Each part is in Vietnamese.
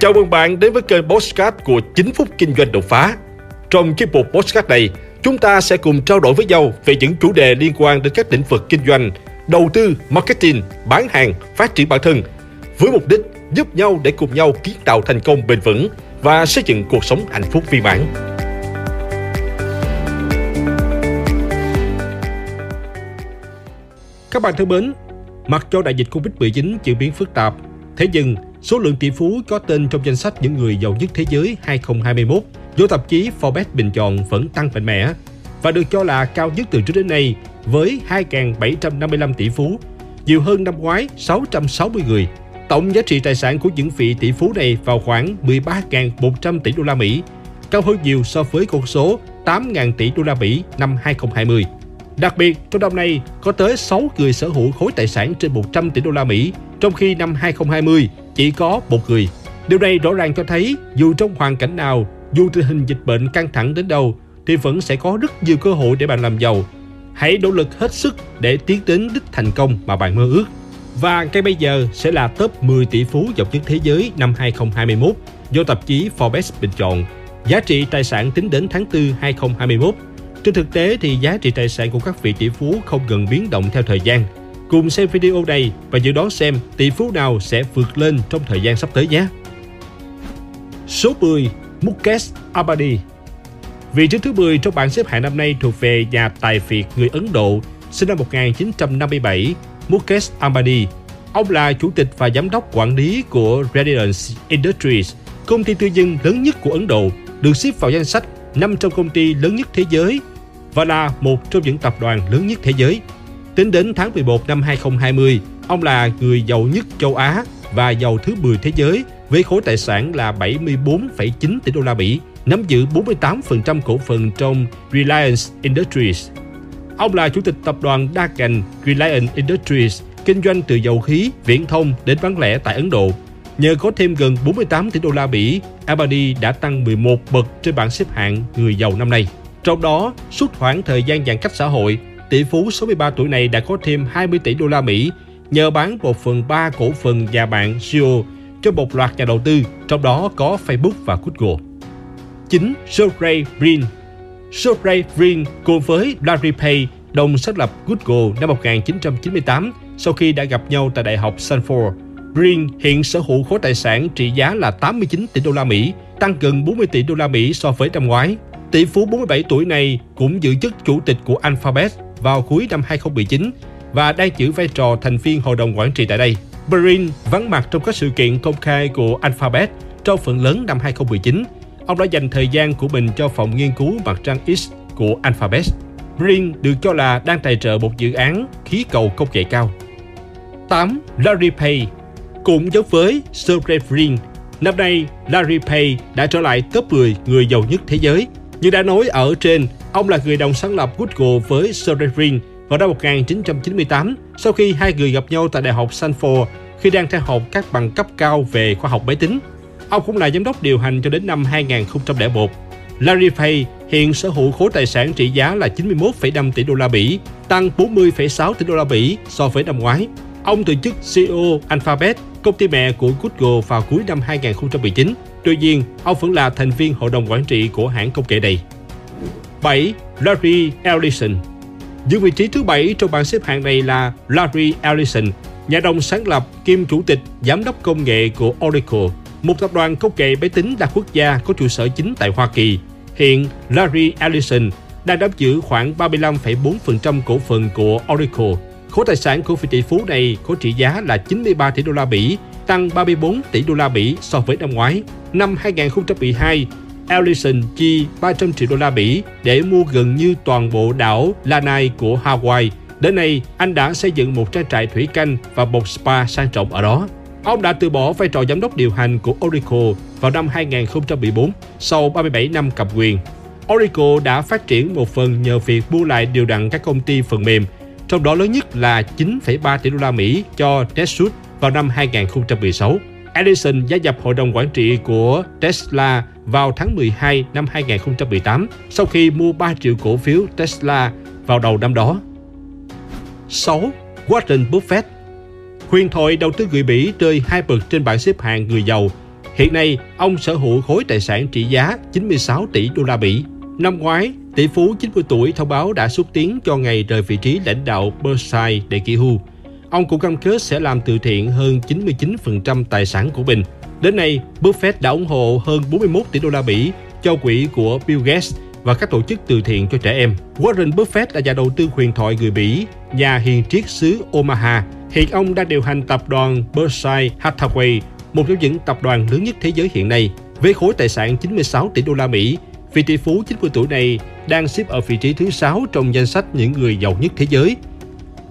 Chào mừng bạn đến với kênh Postcard của 9 phút kinh doanh đột phá. Trong chiếc mục Postcard này, chúng ta sẽ cùng trao đổi với nhau về những chủ đề liên quan đến các lĩnh vực kinh doanh, đầu tư, marketing, bán hàng, phát triển bản thân, với mục đích giúp nhau để cùng nhau kiến tạo thành công bền vững và xây dựng cuộc sống hạnh phúc viên mãn. Các bạn thân mến, mặc cho đại dịch Covid-19 diễn biến phức tạp, thế nhưng số lượng tỷ phú có tên trong danh sách những người giàu nhất thế giới 2021 do tạp chí Forbes bình chọn vẫn tăng mạnh mẽ và được cho là cao nhất từ trước đến nay với 2.755 tỷ phú, nhiều hơn năm ngoái 660 người. Tổng giá trị tài sản của những vị tỷ phú này vào khoảng 13.100 tỷ đô la Mỹ, cao hơn nhiều so với con số 8.000 tỷ đô la Mỹ năm 2020. Đặc biệt, trong năm nay có tới 6 người sở hữu khối tài sản trên 100 tỷ đô la Mỹ, trong khi năm 2020 chỉ có một người. Điều này rõ ràng cho thấy dù trong hoàn cảnh nào, dù tình hình dịch bệnh căng thẳng đến đâu, thì vẫn sẽ có rất nhiều cơ hội để bạn làm giàu. Hãy nỗ lực hết sức để tiến đến đích thành công mà bạn mơ ước. Và ngay bây giờ sẽ là top 10 tỷ phú giàu nhất thế giới năm 2021 do tạp chí Forbes bình chọn. Giá trị tài sản tính đến tháng 4 2021 trên thực tế thì giá trị tài sản của các vị tỷ phú không ngừng biến động theo thời gian. Cùng xem video này và dự đoán xem tỷ phú nào sẽ vượt lên trong thời gian sắp tới nhé. Số 10. Mukesh Ambani Vị trí thứ 10 trong bảng xếp hạng năm nay thuộc về nhà tài phiệt người Ấn Độ sinh năm 1957, Mukesh Ambani. Ông là chủ tịch và giám đốc quản lý của Reliance Industries, công ty tư nhân lớn nhất của Ấn Độ, được xếp vào danh sách 500 công ty lớn nhất thế giới và là một trong những tập đoàn lớn nhất thế giới. Tính đến tháng 11 năm 2020, ông là người giàu nhất châu Á và giàu thứ 10 thế giới với khối tài sản là 74,9 tỷ đô la Mỹ, nắm giữ 48% cổ phần trong Reliance Industries. Ông là chủ tịch tập đoàn đa ngành Reliance Industries, kinh doanh từ dầu khí, viễn thông đến bán lẻ tại Ấn Độ. Nhờ có thêm gần 48 tỷ đô la Mỹ, Abadi đã tăng 11 bậc trên bảng xếp hạng người giàu năm nay. Trong đó, suốt khoảng thời gian giãn cách xã hội, tỷ phú 63 tuổi này đã có thêm 20 tỷ đô la Mỹ nhờ bán 1 phần 3 cổ phần nhà bạn CEO cho một loạt nhà đầu tư, trong đó có Facebook và Google. 9. Sergey Brin Sergey Brin cùng với Larry Page đồng sáng lập Google năm 1998 sau khi đã gặp nhau tại Đại học Stanford. Brin hiện sở hữu khối tài sản trị giá là 89 tỷ đô la Mỹ, tăng gần 40 tỷ đô la Mỹ so với năm ngoái. Tỷ phú 47 tuổi này cũng giữ chức chủ tịch của Alphabet vào cuối năm 2019 và đang giữ vai trò thành viên hội đồng quản trị tại đây. Brin vắng mặt trong các sự kiện công khai của Alphabet trong phần lớn năm 2019. Ông đã dành thời gian của mình cho phòng nghiên cứu mặt trăng X của Alphabet. Brin được cho là đang tài trợ một dự án khí cầu công nghệ cao. 8. Larry Page cũng giống với Sergey Brin, năm nay Larry Page đã trở lại top 10 người giàu nhất thế giới như đã nói ở trên, ông là người đồng sáng lập Google với Sergey Brin vào năm 1998 sau khi hai người gặp nhau tại Đại học Stanford khi đang theo học các bằng cấp cao về khoa học máy tính. Ông cũng là giám đốc điều hành cho đến năm 2001. Larry Page hiện sở hữu khối tài sản trị giá là 91,5 tỷ đô la Mỹ, tăng 40,6 tỷ đô la Mỹ so với năm ngoái. Ông từ chức CEO Alphabet, công ty mẹ của Google vào cuối năm 2019 Tuy nhiên, ông vẫn là thành viên hội đồng quản trị của hãng công nghệ này. 7. Larry Ellison Giữ vị trí thứ 7 trong bảng xếp hạng này là Larry Ellison, nhà đồng sáng lập kiêm chủ tịch giám đốc công nghệ của Oracle, một tập đoàn công nghệ máy tính đa quốc gia có trụ sở chính tại Hoa Kỳ. Hiện, Larry Ellison đang nắm giữ khoảng 35,4% cổ phần của Oracle. Khối tài sản của vị tỷ phú này có trị giá là 93 tỷ đô la Mỹ, tăng 34 tỷ đô la Mỹ so với năm ngoái. Năm 2012, Ellison chi 300 triệu đô la Mỹ để mua gần như toàn bộ đảo Lanai của Hawaii. Đến nay, anh đã xây dựng một trang trại thủy canh và một spa sang trọng ở đó. Ông đã từ bỏ vai trò giám đốc điều hành của Oracle vào năm 2014 sau 37 năm cầm quyền. Oracle đã phát triển một phần nhờ việc mua lại điều đặn các công ty phần mềm, trong đó lớn nhất là 9,3 tỷ đô la Mỹ cho Tesla vào năm 2016. Edison gia nhập hội đồng quản trị của Tesla vào tháng 12 năm 2018 sau khi mua 3 triệu cổ phiếu Tesla vào đầu năm đó. 6. Warren Buffett Huyền thoại đầu tư người Mỹ rơi hai bậc trên bảng xếp hạng người giàu. Hiện nay, ông sở hữu khối tài sản trị giá 96 tỷ đô la Mỹ. Năm ngoái, tỷ phú 90 tuổi thông báo đã xúc tiến cho ngày rời vị trí lãnh đạo Berkshire để nghỉ hưu. Ông cũng cam kết sẽ làm từ thiện hơn 99% tài sản của mình. Đến nay, Buffett đã ủng hộ hơn 41 tỷ đô la Mỹ cho quỹ của Bill Gates và các tổ chức từ thiện cho trẻ em. Warren Buffett là nhà đầu tư huyền thoại người Mỹ, nhà hiền triết xứ Omaha. Hiện ông đang điều hành tập đoàn Berkshire Hathaway, một trong những tập đoàn lớn nhất thế giới hiện nay, với khối tài sản 96 tỷ đô la Mỹ. Vị tỷ phú 90 tuổi này đang xếp ở vị trí thứ 6 trong danh sách những người giàu nhất thế giới,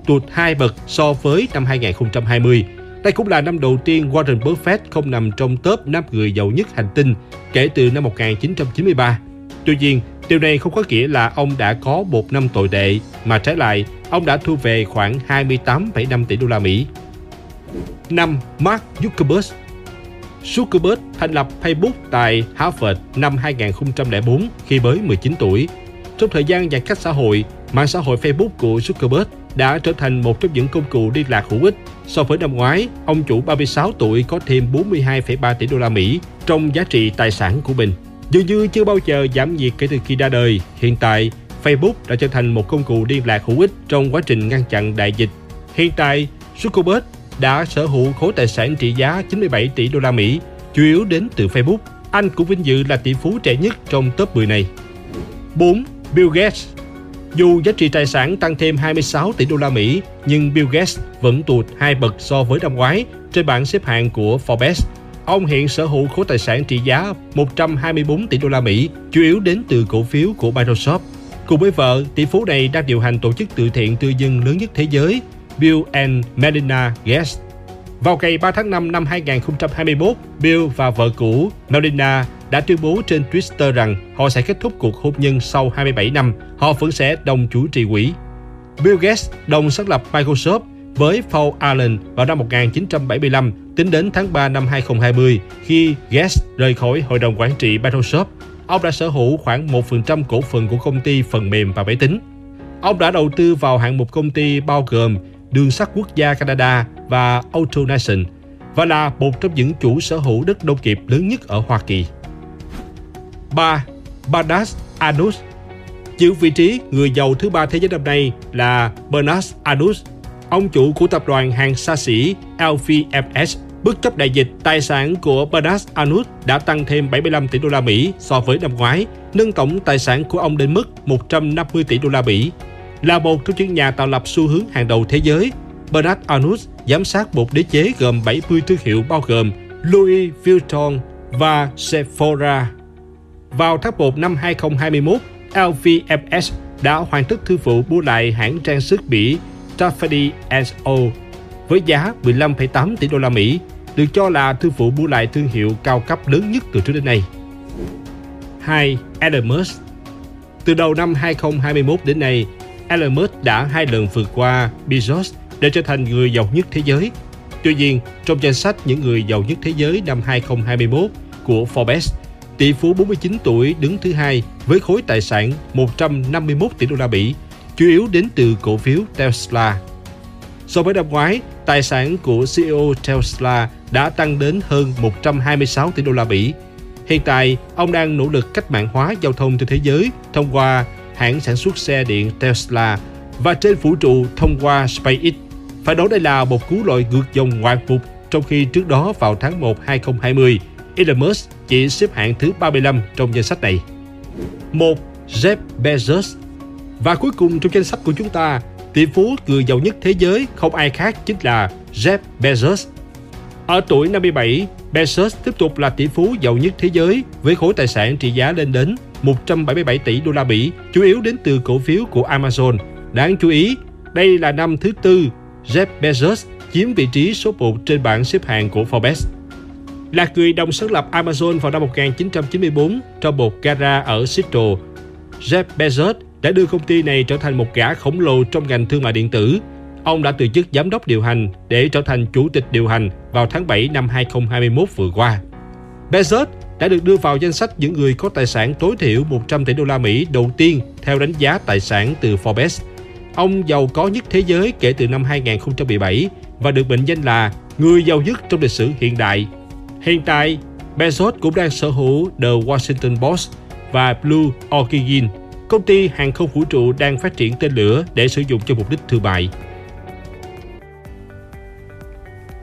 tụt hai bậc so với năm 2020. Đây cũng là năm đầu tiên Warren Buffett không nằm trong top 5 người giàu nhất hành tinh kể từ năm 1993. Tuy nhiên, điều này không có nghĩa là ông đã có một năm tồi tệ, mà trái lại, ông đã thu về khoảng 28,5 tỷ đô la Mỹ. 5. Mark Zuckerberg Zuckerberg thành lập Facebook tại Harvard năm 2004 khi mới 19 tuổi. Trong thời gian giãn cách xã hội, mạng xã hội Facebook của Zuckerberg đã trở thành một trong những công cụ liên lạc hữu ích. So với năm ngoái, ông chủ 36 tuổi có thêm 42,3 tỷ đô la Mỹ trong giá trị tài sản của mình. Dường như chưa bao giờ giảm nhiệt kể từ khi ra đời, hiện tại Facebook đã trở thành một công cụ liên lạc hữu ích trong quá trình ngăn chặn đại dịch. Hiện tại, Zuckerberg đã sở hữu khối tài sản trị giá 97 tỷ đô la Mỹ, chủ yếu đến từ Facebook. Anh cũng vinh dự là tỷ phú trẻ nhất trong top 10 này. 4. Bill Gates dù giá trị tài sản tăng thêm 26 tỷ đô la Mỹ, nhưng Bill Gates vẫn tụt hai bậc so với năm ngoái trên bảng xếp hạng của Forbes. Ông hiện sở hữu khối tài sản trị giá 124 tỷ đô la Mỹ, chủ yếu đến từ cổ phiếu của Microsoft. Cùng với vợ, tỷ phú này đang điều hành tổ chức từ thiện tư dân lớn nhất thế giới, Bill and Melinda Gates. Vào ngày 3 tháng 5 năm 2021, Bill và vợ cũ Melinda đã tuyên bố trên Twitter rằng họ sẽ kết thúc cuộc hôn nhân sau 27 năm, họ vẫn sẽ đồng chủ trì quỹ. Bill Gates đồng sáng lập Microsoft với Paul Allen vào năm 1975 tính đến tháng 3 năm 2020 khi Gates rời khỏi hội đồng quản trị Microsoft. Ông đã sở hữu khoảng 1% cổ phần của công ty phần mềm và máy tính. Ông đã đầu tư vào hạng mục công ty bao gồm Đường sắt quốc gia Canada và AutoNation và là một trong những chủ sở hữu đất nông nghiệp lớn nhất ở Hoa Kỳ. 3. Bernard Arnault Giữ vị trí người giàu thứ ba thế giới năm nay là Bernard Arnault, ông chủ của tập đoàn hàng xa xỉ LVMH. Bất chấp đại dịch, tài sản của Bernard Arnault đã tăng thêm 75 tỷ đô la Mỹ so với năm ngoái, nâng tổng tài sản của ông đến mức 150 tỷ đô la Mỹ. Là một trong những nhà tạo lập xu hướng hàng đầu thế giới, Bernard Arnault giám sát một đế chế gồm 70 thương hiệu bao gồm Louis Vuitton và Sephora. Vào tháng 1 năm 2021, LVMH đã hoàn tất thương vụ mua lại hãng trang sức Mỹ Tiffany O với giá 15,8 tỷ đô la Mỹ, được cho là thương vụ mua lại thương hiệu cao cấp lớn nhất từ trước đến nay. 2. Elon Musk Từ đầu năm 2021 đến nay, Elon Musk đã hai lần vượt qua Bezos để trở thành người giàu nhất thế giới. Tuy nhiên, trong danh sách những người giàu nhất thế giới năm 2021 của Forbes, Tỷ phú 49 tuổi đứng thứ hai với khối tài sản 151 tỷ đô la Mỹ, chủ yếu đến từ cổ phiếu Tesla. So với năm ngoái, tài sản của CEO Tesla đã tăng đến hơn 126 tỷ đô la Mỹ. Hiện tại, ông đang nỗ lực cách mạng hóa giao thông trên thế giới thông qua hãng sản xuất xe điện Tesla và trên vũ trụ thông qua SpaceX. Phải nói đây là một cú lội ngược dòng ngoạn mục trong khi trước đó vào tháng 1 2020, Elon Musk chỉ xếp hạng thứ 35 trong danh sách này. 1. Jeff Bezos Và cuối cùng trong danh sách của chúng ta, tỷ phú người giàu nhất thế giới không ai khác chính là Jeff Bezos. Ở tuổi 57, Bezos tiếp tục là tỷ phú giàu nhất thế giới với khối tài sản trị giá lên đến 177 tỷ đô la Mỹ, chủ yếu đến từ cổ phiếu của Amazon. Đáng chú ý, đây là năm thứ tư Jeff Bezos chiếm vị trí số 1 trên bảng xếp hạng của Forbes. Là người đồng sáng lập Amazon vào năm 1994 trong một gara ở Seattle, Jeff Bezos đã đưa công ty này trở thành một gã khổng lồ trong ngành thương mại điện tử. Ông đã từ chức giám đốc điều hành để trở thành chủ tịch điều hành vào tháng 7 năm 2021 vừa qua. Bezos đã được đưa vào danh sách những người có tài sản tối thiểu 100 tỷ đô la Mỹ đầu tiên theo đánh giá tài sản từ Forbes. Ông giàu có nhất thế giới kể từ năm 2017 và được mệnh danh là người giàu nhất trong lịch sử hiện đại Hiện tại, Bezos cũng đang sở hữu The Washington Post và Blue Origin, công ty hàng không vũ trụ đang phát triển tên lửa để sử dụng cho mục đích thương mại.